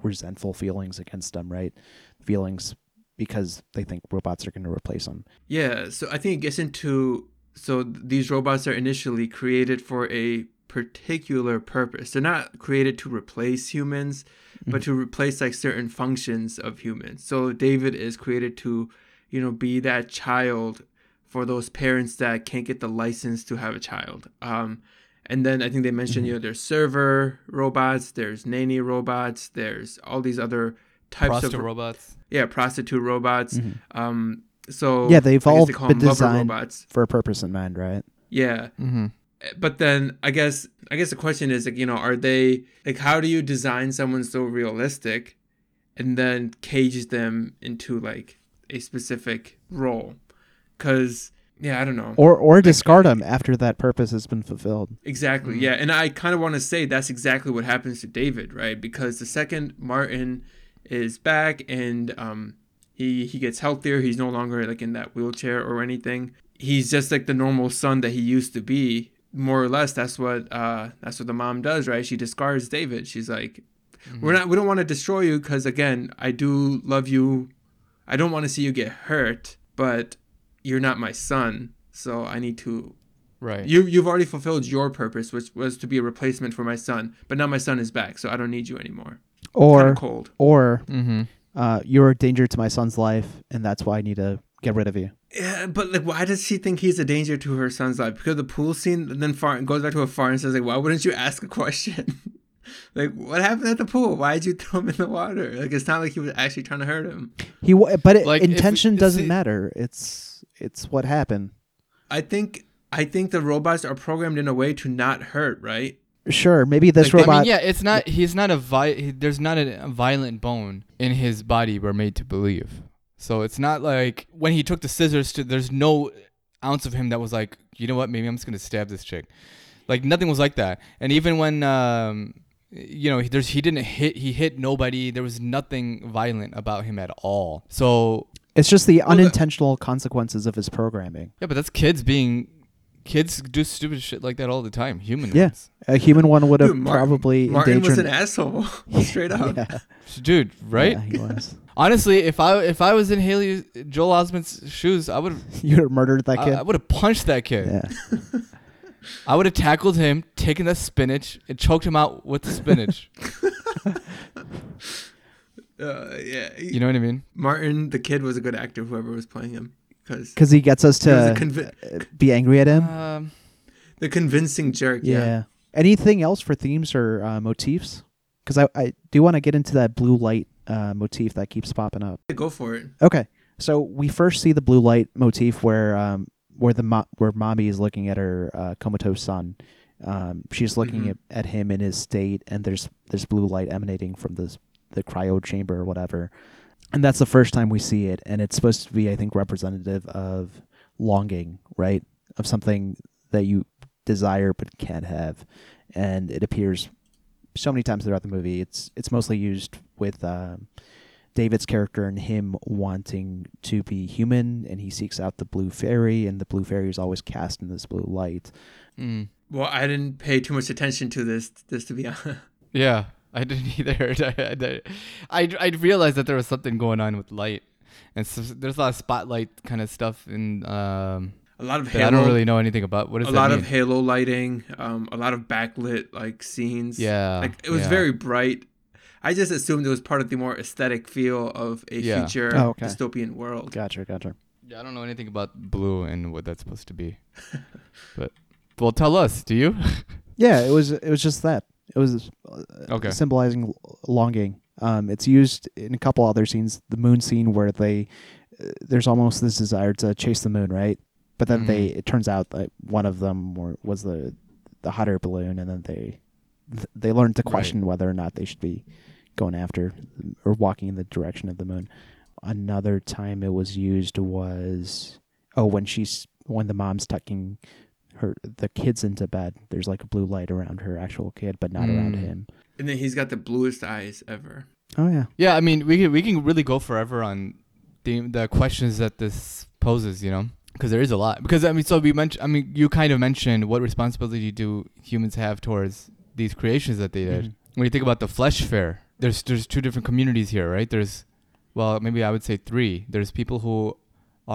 resentful feelings against them right feelings because they think robots are going to replace them Yeah, so I think it gets into so these robots are initially created for a particular purpose. They're not created to replace humans, but to replace like certain functions of humans. So David is created to, you know, be that child for those parents that can't get the license to have a child. Um, and then I think they mentioned, you know, there's server robots, there's nanny robots, there's all these other types Prostitute of robots. yeah prostitute robots. Um, so Yeah, they've all they been designed- robots. for a purpose in mind right Yeah, Mm-hmm. but then I guess I guess the question is like you know are they like how do you design someone so realistic, and then cage them into like a specific role? Because yeah, I don't know. or or discard them after that purpose has been fulfilled Exactly. Mm. Yeah, and I kind of want to say that's exactly what happens to David, right? Because the second Martin is back and um he he gets healthier, he's no longer like in that wheelchair or anything. He's just like the normal son that he used to be. More or less, that's what uh that's what the mom does, right? She discards David. She's like, "We're not. We don't want to destroy you because again, I do love you. I don't want to see you get hurt, but you're not my son, so I need to Right. you you've already fulfilled your purpose, which was to be a replacement for my son. But now my son is back, so I don't need you anymore. Kind or of cold. or mm-hmm. uh, you're a danger to my son's life and that's why i need to get rid of you Yeah, but like, why does she think he's a danger to her son's life? Because the pool scene, then far goes back to a far and says like, why wouldn't you ask a question? like, what happened at the pool? Why did you throw him in the water? Like, it's not like he was actually trying to hurt him. he wa- but it, Like, intention if doesn't the- matter it's it's what happened I think I think the robots are programmed in a way to not hurt, right? sure maybe this Like, robot I mean, yeah, it's not. He's not a vi- he, There's not a, a violent bone in his body. We're made to believe. So it's not like when he took the scissors. To, there's no ounce of him that was like, you know what? Maybe I'm just gonna stab this chick. Like nothing was like that. And even when, um, you know, there's he didn't hit. He hit nobody. There was nothing violent about him at all. So it's just the the- unintentional consequences of his programming yeah, but that's kids being. Kids do stupid shit like that all the time. Human Yeah. ones. a human one would have Dude, Martin- probably Martin was an asshole, straight up. yeah, Dude, right? yeah, he was Honestly, if I if I was in Haley Joel Osment's shoes, I would you would have murdered that kid I, I would have punched that kid. yeah I would have tackled him, taken the spinach, and choked him out with the spinach. Uh, yeah, you know what I mean? Martin, the kid, was a good actor. Whoever was playing him, because because he gets us he was a to convi- uh, be angry at him Um, the convincing jerk. yeah. Yeah. anything else for themes or uh, motifs because I, I do want to get into that blue light uh, motif that keeps popping up go for it. Okay, so we first see the blue light motif where um where the mo- where mommy is looking at her uh, comatose son. Um, she's looking Mhm. at, at him in his state, and there's there's blue light emanating from this the cryo chamber or whatever, and that's the first time we see it, and it's supposed to be I think representative of longing, right, of something that you desire but can't have, and it appears so many times throughout the movie. It's it's mostly used with um, David's character and him wanting to be human, and he seeks out the blue fairy, and the blue fairy is always cast in this blue light. Mm. Well, I didn't pay too much attention to this. This to be honest. Yeah, I didn't either. I, I, I realized that there was something going on with light, and so there's a lot of spotlight kind of stuff in um, A lot of halo. I don't really know anything about. What does a lot mean? of halo lighting. Um, a lot of backlit like scenes. yeah, like it was yeah. very bright. I just assumed it was part of the more aesthetic feel of a Yeah. future Oh, okay. dystopian world. Gotcha, gotcha. Yeah, I don't know anything about blue and what that's supposed to be, but well, tell us. Do you? Yeah, it was it was just that. It was uh, Okay. symbolizing longing. Um, it's used in a couple other scenes. The moon scene where they uh, there's almost this desire to chase the moon, right? But then they Mhm. it turns out that one of them were, was the the hot air balloon, and then they th- they learned to Right. question whether or not they should be going after or walking in the direction of the moon. Another time it was used was oh when she's when the mom's tucking her the kids into bed. There's like a blue light around her actual kid, but not around Mm. him. And then he's got the bluest eyes ever. Oh yeah, Yeah, I mean, we can we can really go forever on the the questions that this poses, you know, because there is a lot. Because I mean, so we mentioned, I mean, you kind of mentioned what responsibility do humans have towards these creations that they did. Mhm. When you think about the flesh fair, there's there's two different communities here, right? There's, well, maybe I would say three. There's people who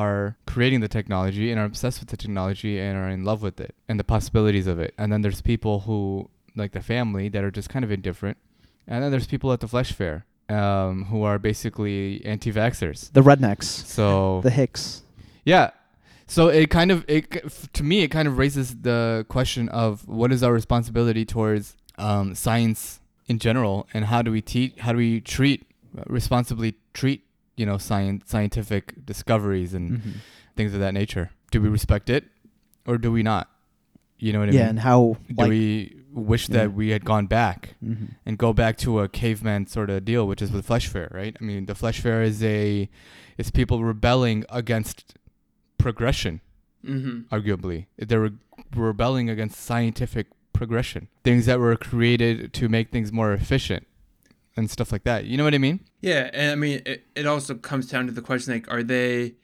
are creating the technology and are obsessed with the technology and are in love with it and the possibilities of it. And then there's people who like the family that are just kind of indifferent. And then there's people at the flesh fair um, who are basically anti-vaxxers. the rednecks, So the Hicks. yeah. So it kind of it to me it kind of raises the question of what is our responsibility towards um, science in general and how do we teach how do we treat responsibly treat you know science scientific discoveries and Mhm. things of that nature. Do we respect it or do we not? You know what I Yeah, mean? and how do like we wish Yeah. that we had gone back mhm. and go back to a caveman sort of deal, which is with Flesh Fair, right? I mean, the Flesh Fair is a is people rebelling against progression, Mm-hmm. arguably. They were rebelling against scientific progression, things that were created to make things more efficient and stuff like that. You know what I mean? Yeah, and I mean, it, it also comes down to the question like, are they,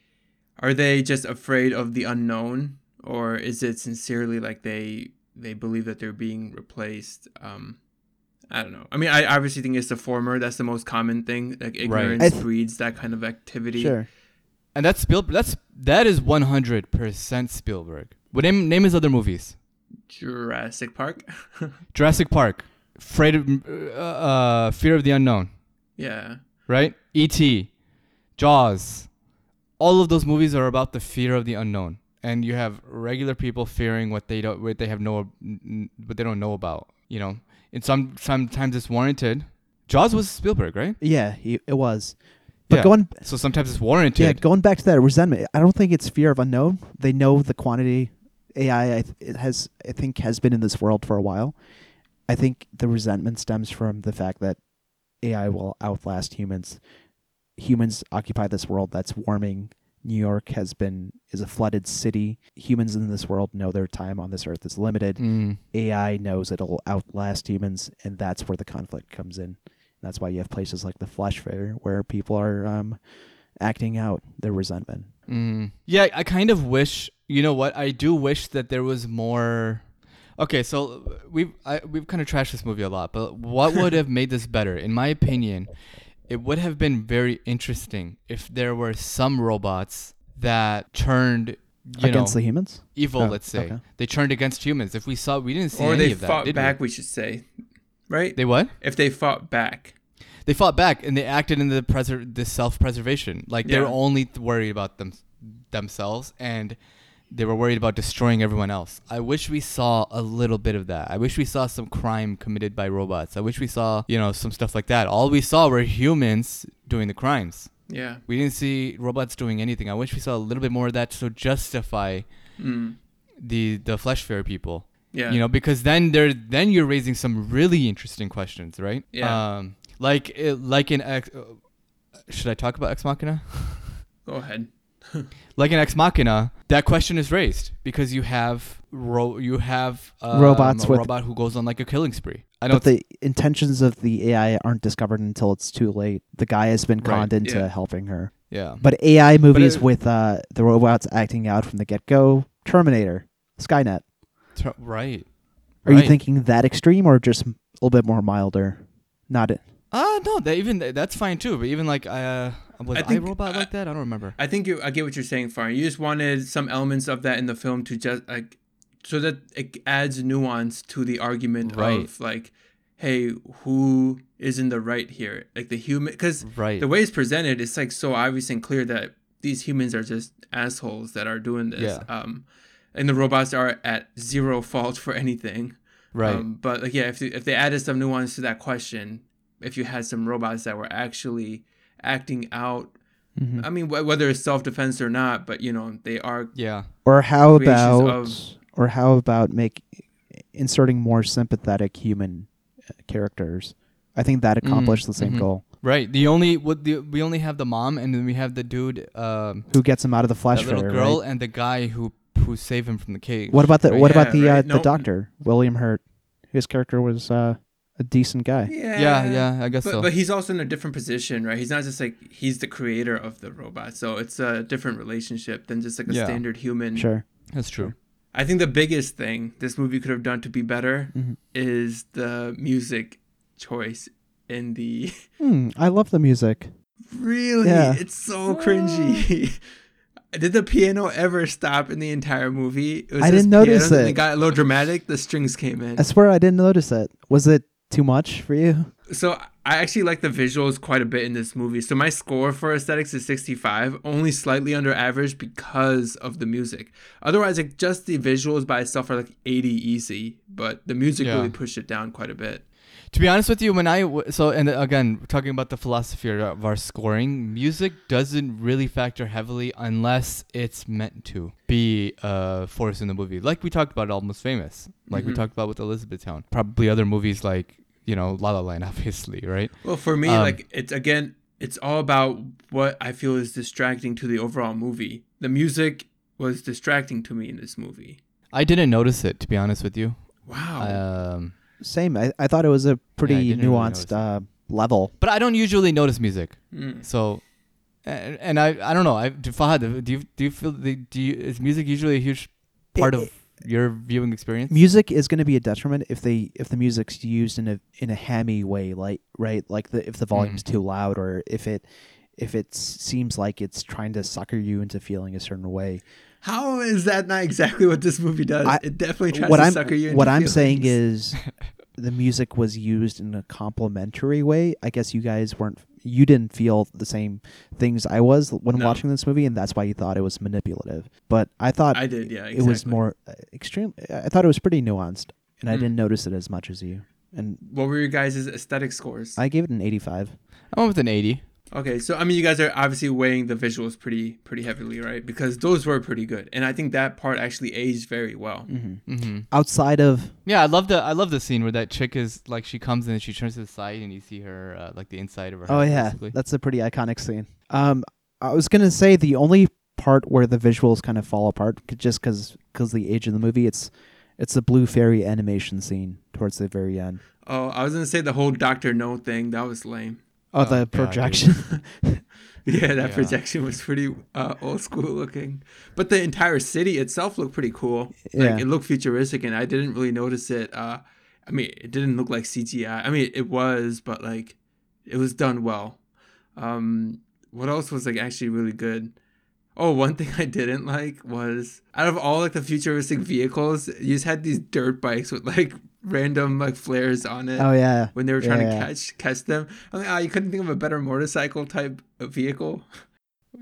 are they just afraid of the unknown, or is it sincerely like they they believe that they're being replaced? Um, I don't know. I mean, I obviously think it's the former. That's the most common thing. Like ignorance I th- breeds that kind of activity. Sure. And that's Spielberg. That's that is one hundred percent Spielberg. What name name his other movies? Jurassic Park. Jurassic Park, Afraid of, uh, uh, Fear of the Unknown. yeah. right? E.T., Jaws, all of those movies are about the fear of the unknown, and you have regular people fearing what they don't, what they have no, what they don't know about. You know, and some sometimes it's warranted. Jaws was Spielberg, right? Yeah, he, it was. But Yeah. going So sometimes it's warranted. yeah, going back to that resentment, I don't think it's fear of unknown. They know the quantity AI I th- it has I think has been in this world for a while. I think the resentment stems from the fact that AI will outlast humans. Humans occupy this world that's warming. New York has been is a flooded city. Humans in this world know their time on this earth is limited. Mm. AI knows it'll outlast humans, and that's where the conflict comes in. That's why you have places like the Flesh Fair where people are um, acting out their resentment. Mm. Yeah, I kind of wish. You know what? I do wish that there was more. Okay, so uh, we've I, we've kind of trashed this movie a lot, but what would have made this better, in my opinion? It would have been very interesting if there were some robots that turned, you against know, the humans. evil. Oh, let's say okay. they turned against humans. If we saw, we didn't see Or any they of that. fought did back. We? We should say, right? They what? if they fought back. They fought back and they acted in the preser- the self-preservation. Like they were only worried about them themselves and they were worried about destroying everyone else. I wish we saw a little bit of that. I wish we saw some crime committed by robots. I wish we saw, you know, some stuff like that. All we saw were humans doing the crimes. Yeah. We didn't see robots doing anything. I wish we saw a little bit more of that to justify Mm. the the flesh fair people. Yeah. You know, because then they're then you're raising some really interesting questions, right? Yeah. Um, like it, like in Ex, uh, should I talk about Ex Machina? Go ahead. like in Ex Machina, that question is raised because you have ro- you have um, Robots a with- robot who goes on like a killing spree. I know But the intentions of the AI aren't discovered until it's too late. The guy has been Right, conned into yeah. helping her. yeah. But AI movies it- with uh, the robots acting out from the get go, Terminator, Skynet. Right. Are you thinking that extreme or just a little bit more milder? Not it. Uh no, that even that's fine too. But even like uh, was I think- I- like that? I don't remember. I think you, I get what you're saying, Faran. You just wanted some elements of that in the film to just like, so that it adds nuance to the argument Right. of like, hey, who is in the right here? Like the human, because Right. the way it's presented, it's like so obvious and clear that these humans are just assholes that are doing this. Yeah. Um, and the robots are at zero fault for anything. right. Um, but like, yeah, if they, if they added some nuance to that question, if you had some robots that were actually acting out, Mhm. I mean, wh- whether it's self defense or not, but you know, they are. yeah. Or how about of- or how about make inserting more sympathetic human uh, characters? I think that accomplished the same mhm. goal. Right. The only what the we only have the mom and then we have the dude um Who gets him out of the flesh that little fairy, girl right? and the guy who who saved him from the cage. What about the right? what about Yeah, the uh, right. the doctor William Hurt? His character was uh, a decent guy. Yeah, Yeah, yeah, I guess But, so. but he's also in a different position, right? He's not just like he's the creator of the robot, so it's a different relationship than just like a Yeah. standard human. Sure. That's true. I think the biggest thing this movie could have done to be better Mhm. is the music choice in the Hmm, I love the music. really Yeah. it's so cringy. Did the piano ever stop in the entire movie? It was I didn't notice piano, then it. It got a little dramatic. The strings came in. I swear I didn't notice it. Was it too much for you? So I actually like the visuals quite a bit in this movie. So my score for aesthetics is 65, only slightly under average because of the music. Otherwise, like just the visuals by itself are like 80 easy, but the music Yeah. really pushed it down quite a bit. To be honest with you, when I so and again talking about the philosophy of our scoring, music doesn't really factor heavily unless it's meant to be a force in the movie. Like we talked about, Almost Famous. Like we Mhm. talked about with Elizabethtown. Probably other movies like you know La La Land, obviously, right? Well, for me, Um, like it's again, it's all about what I feel is distracting to the overall movie. The music was distracting to me in this movie. I didn't notice it to be honest with you. Wow. Um, Same. I, I thought it was a pretty didn't really nuanced uh, level. but I don't usually notice music. Mm. So, and, and I I don't know. I do Fahad, do you do you feel the, do you, is music usually a huge part It- of your viewing experience? Music is going to be a detriment if they if the music's used in a in a hammy way, like right, like the if the volume's Mm. too loud or if it if it seems like it's trying to sucker you into feeling a certain way. How is that not exactly what this movie does? I- it definitely tries what to I'm sucker you into what I'm saying is the music was used in a complimentary way. I guess you guys weren't you didn't feel the same things I was when No. watching this movie and that's why you thought it was manipulative. But I thought I did, yeah. exactly. it was more uh, extreme I thought it was pretty nuanced and I Hmm. didn't notice it as much as you. And What were your guys' aesthetic scores? I gave it an 85. I went with an 80. Okay, so I mean, you guys are obviously weighing the visuals pretty, pretty heavily, right? Because those were pretty good, and I think that part actually aged very well. Mm-hmm. Mm-hmm. Outside of Yeah, I love the I love the scene where that chick is like she comes in and she turns to the side and you see her uh, like the inside of her. oh head, yeah, basically. that's a pretty iconic scene. Um, I was gonna say the only part where the visuals kind of fall apart, just because because the age of the movie, it's it's the blue fairy animation scene towards the very end. Oh, I was gonna say the whole Doctor Know thing. That was lame. Oh, Oh, the God, projection. Yeah, that Yeah. projection was pretty uh, old school looking, but the entire city itself looked pretty cool. Yeah. It looked futuristic, and I didn't really notice it. Uh, I mean, it didn't look like CGI. I mean, it was, but like, it was done well. Um, what else was like actually really good? Oh, one thing I didn't like was out of all like the futuristic vehicles, you just had these dirt bikes with like random like flares on it oh yeah, when they were trying Yeah. to catch catch them. I'm like, ah, you couldn't think of a better motorcycle type of vehicle.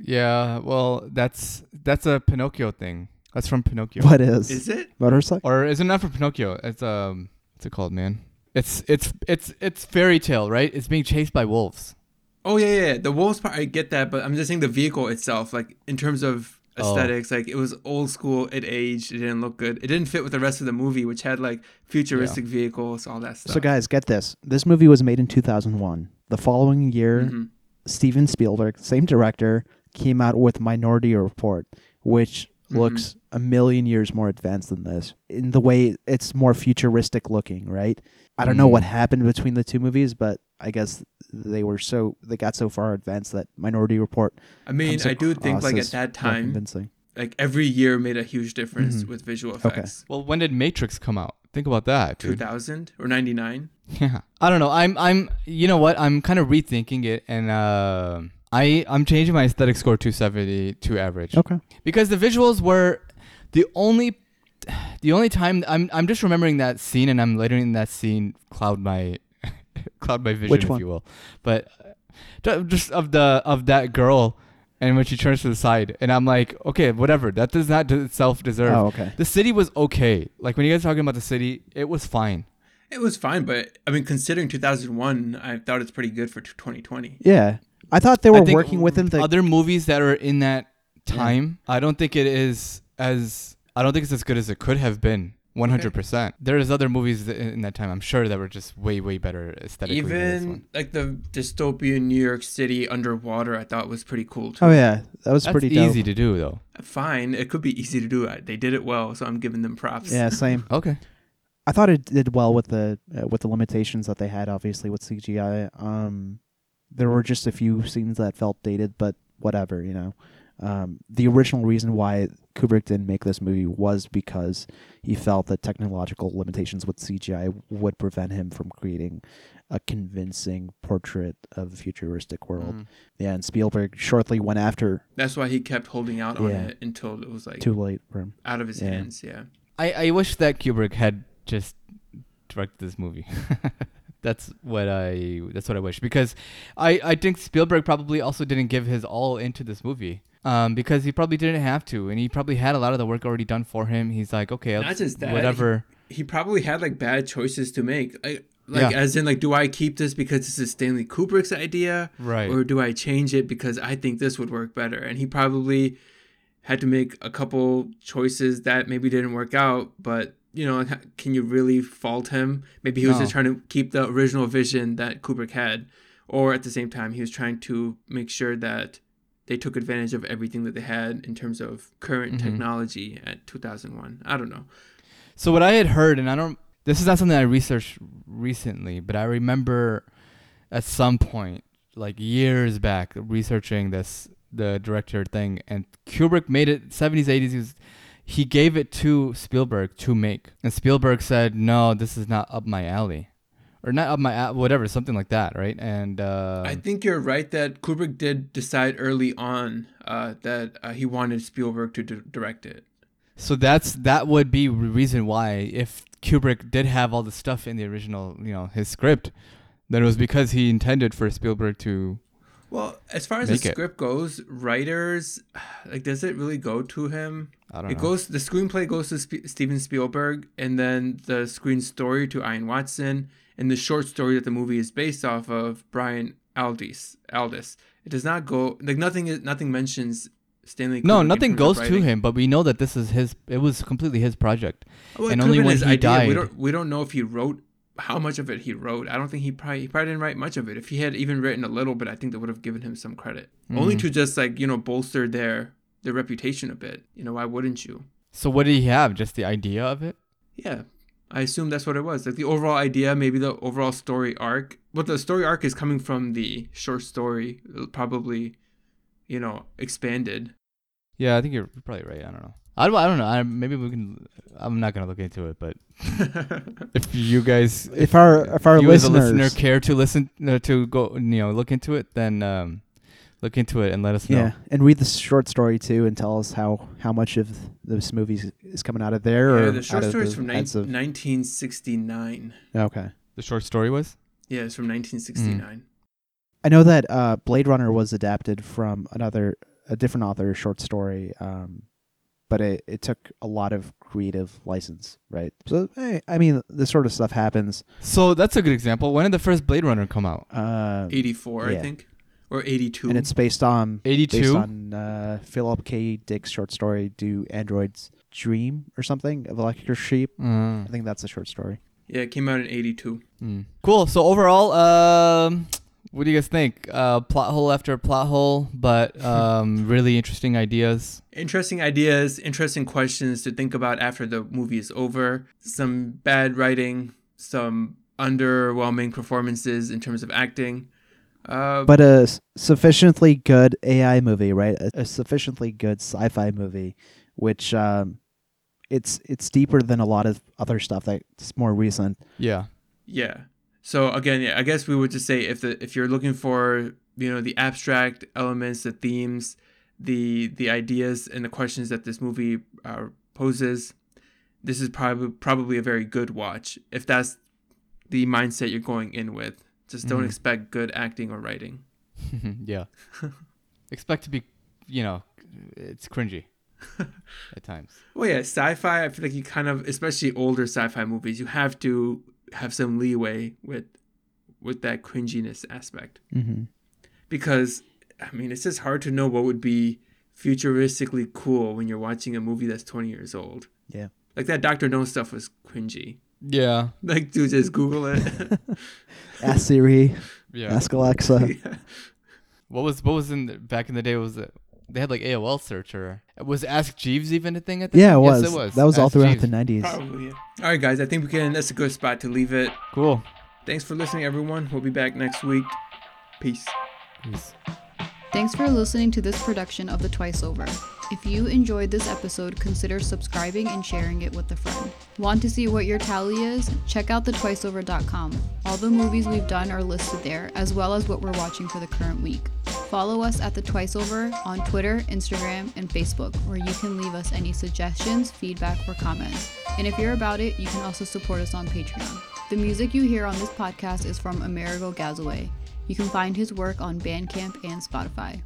Yeah, well, that's that's a Pinocchio thing. That's from Pinocchio. what is, Is it? motorcycle? Or is it not from Pinocchio? It's um, what's it called, man? It's it's it's it's fairy tale, right? It's being chased by wolves. Oh yeah, yeah. The wolves part, I get that, but I'm just saying the vehicle itself, like in terms of Oh. aesthetics, like it was old school. It aged. It didn't look good. It didn't fit with the rest of the movie, which had like futuristic vehicles, all that stuff. So guys, get this. This movie was made in 2001. The following year, Mhm. Steven Spielberg, same director, came out with Minority Report, which Mhm. looks a million years more advanced than this in the way it's more futuristic looking, right? I don't know what Mm. happened between the two movies, but I guess they were so they got so far advanced that Minority Report. I mean, comes I do think like at that time, convincing. like every year made a huge difference Mhm. with visual Okay. effects. Well, when did Matrix come out? Think about that, Two thousand or ninety nine. Yeah. I don't know. I'm I'm you know what? I'm kind of rethinking it and uh I I'm changing my aesthetic score to 70 to average. Okay. Because the visuals were the only the only time I'm I'm just remembering that scene and I'm letting that scene cloud my cloud my vision Which if one? you will. But uh, just of the of that girl and when she turns to the side and I'm like, okay, whatever. That does not de- self deserve. Oh, okay. The city was okay. Like when you guys are talking about the city, it was fine. It was fine, but I mean, considering two thousand one, I thought it's pretty good for twenty twenty. Yeah, I thought they were think working within the. other movies that are in that Yeah. time. I don't think it is as I don't think it's as good as it could have been. One hundred percent. There's other movies in that time. I'm sure that were just way way better aesthetically. than this one. Even like the dystopian New York City underwater, I thought was pretty cool too. oh yeah, that was That's pretty dope. easy to do though. Fine, it could be easy to do. They did it well, so I'm giving them props. Yeah, same. Okay. I thought it did well with the uh, with the limitations that they had, obviously with CGI. Um, there were just a few scenes that felt dated, but whatever, you know. Um, the original reason why Kubrick didn't make this movie was because he felt that technological limitations with CGI would prevent him from creating a convincing portrait of a futuristic world. Mm. Yeah, and Spielberg shortly went after. That's why he kept holding out on Yeah. it until it was like Too late for him. out of his Yeah. hands. Yeah. I I wish that Kubrick had just directed this movie. that's what I that's what I wish because I I think Spielberg probably also didn't give his all into this movie. Um, because he probably didn't have to, and he probably had a lot of the work already done for him. He's like, okay, I'll- Not just that, whatever. He probably had like bad choices to make. Like, like Yeah. as in like, do I keep this because this is Stanley Kubrick's idea, Right. or do I change it because I think this would work better? And he probably had to make a couple choices that maybe didn't work out, but you know, can you really fault him? Maybe he was No. just trying to keep the original vision that Kubrick had, or at the same time, he was trying to make sure that they took advantage of everything that they had in terms of current Mhm. technology at 2001. I don't know. So what I had heard, and I don't, this is not something I researched recently, but I remember at some point, like years back, researching this the director thing, and Kubrick made it 70s, 80s. He, was, he gave it to Spielberg to make, and Spielberg said, "No, this is not up my alley." Or not up my a- whatever, something like that, right? And uh, I think you're right that Kubrick did decide early on uh, that uh, he wanted Spielberg to d- direct it. So that's that would be the reason why if Kubrick did have all the stuff in the original, you know, his script, then it was because he intended for Spielberg to. Well, as far as the it. script goes, writers like does it really go to him? I don't It know. goes the screenplay goes to Sp- Steven Spielberg, and then the screen story to Ian Watson, and the short story that the movie is based off of Brian Aldiss. Aldis. It does not go like nothing. is Nothing mentions Stanley. no, Kubrick in nothing goes to him, but we know that this is his. It was completely his project. Well, And only when his he idea. We don't we don't know if he wrote how much of it he wrote. I don't think he probably he probably didn't write much of it. If he had even written a little bit, I think that would have given him some credit. Only Mhm. to just like you know bolster their their reputation a bit. You know why wouldn't you? So what did he have? Just the idea of it? Yeah, I assume that's what it was. Like the overall idea, maybe the overall story arc. But the story arc is coming from the short story, probably, you know, expanded. Yeah, I think you're probably right. I don't know. I don't, I don't know. I, maybe we can. I'm not gonna look into it, but if you guys, If our if our you as a listeners listener care to listen uh, to go, you know, look into it, then um, look into it and let us know. Yeah, and read the short story too, and tell us how how much of this movie is- is coming out of there. yeah, or the short story is from nine, of- 1969. Okay, The short story was. Yeah, it's from 1969. I know that uh, Blade Runner was adapted from another a different author's short story, um, but it it took a lot of creative license, right? So hey, I mean, this sort of stuff happens. So that's a good example. When did the first Blade Runner come out? Uh, 84, I think, or 82. and it's based on based 82. on uh, Philip K. Dick's short story "Do Androids Dream" or something of Electric Sheep. Mm. I think that's a short story. yeah, it came out in 82. Mm. Cool. So overall, um, What do you guys think? Uh, plot hole after plot hole, but um, really interesting ideas. Interesting ideas, interesting questions to think about after the movie is over. Some bad writing, some underwhelming performances in terms of acting. Uh, but a sufficiently good AI movie, right? A, a sufficiently good sci-fi movie, which um, it's it's deeper than a lot of other stuff that's more recent. Yeah. Yeah. So again, yeah, I guess we would just say if the if you're looking for you know the abstract elements, the themes, the the ideas and the questions that this movie uh, poses, this is probably probably a very good watch. If that's the mindset you're going in with, just don't Mhm. expect good acting or writing. yeah. Expect to be, you know, it's cringy at times. Well, yeah, sci-fi. I feel like you kind of, especially older sci-fi movies, you have to have some leeway with with that cringiness aspect. Mm-hmm. because I mean it's just hard to know what would be futuristically cool when you're watching a movie that's 20 years old. Yeah. Like that Doctor Know stuff was cringy. Yeah. Like dude just Google it. Ask Siri, Yeah. ask Alexa. Yeah. What was what was in the, back in the day? Was it they had like AOL search or was Ask Jeeves even a thing at the Yeah, it time? was. Yes, it was. That was all throughout Jeeves. the nineties. Probably. Yeah. All right guys, I think we can that's a good spot to leave it. Cool. Thanks for listening everyone. We'll be back next week. Peace. Peace. Thanks for listening to this production of The Twice Over. If you enjoyed this episode, consider subscribing and sharing it with a friend. Want to see what your tally is? Check out thetwiceover.com. All the movies we've done are listed there, as well as what we're watching for the current week. Follow us at The Twice Over on Twitter, Instagram, and Facebook, where you can leave us any suggestions, feedback, or comments. And if you're about it, you can also support us on Patreon. The music you hear on this podcast is from Amerigo Gazaway. You can find his work on Bandcamp and Spotify.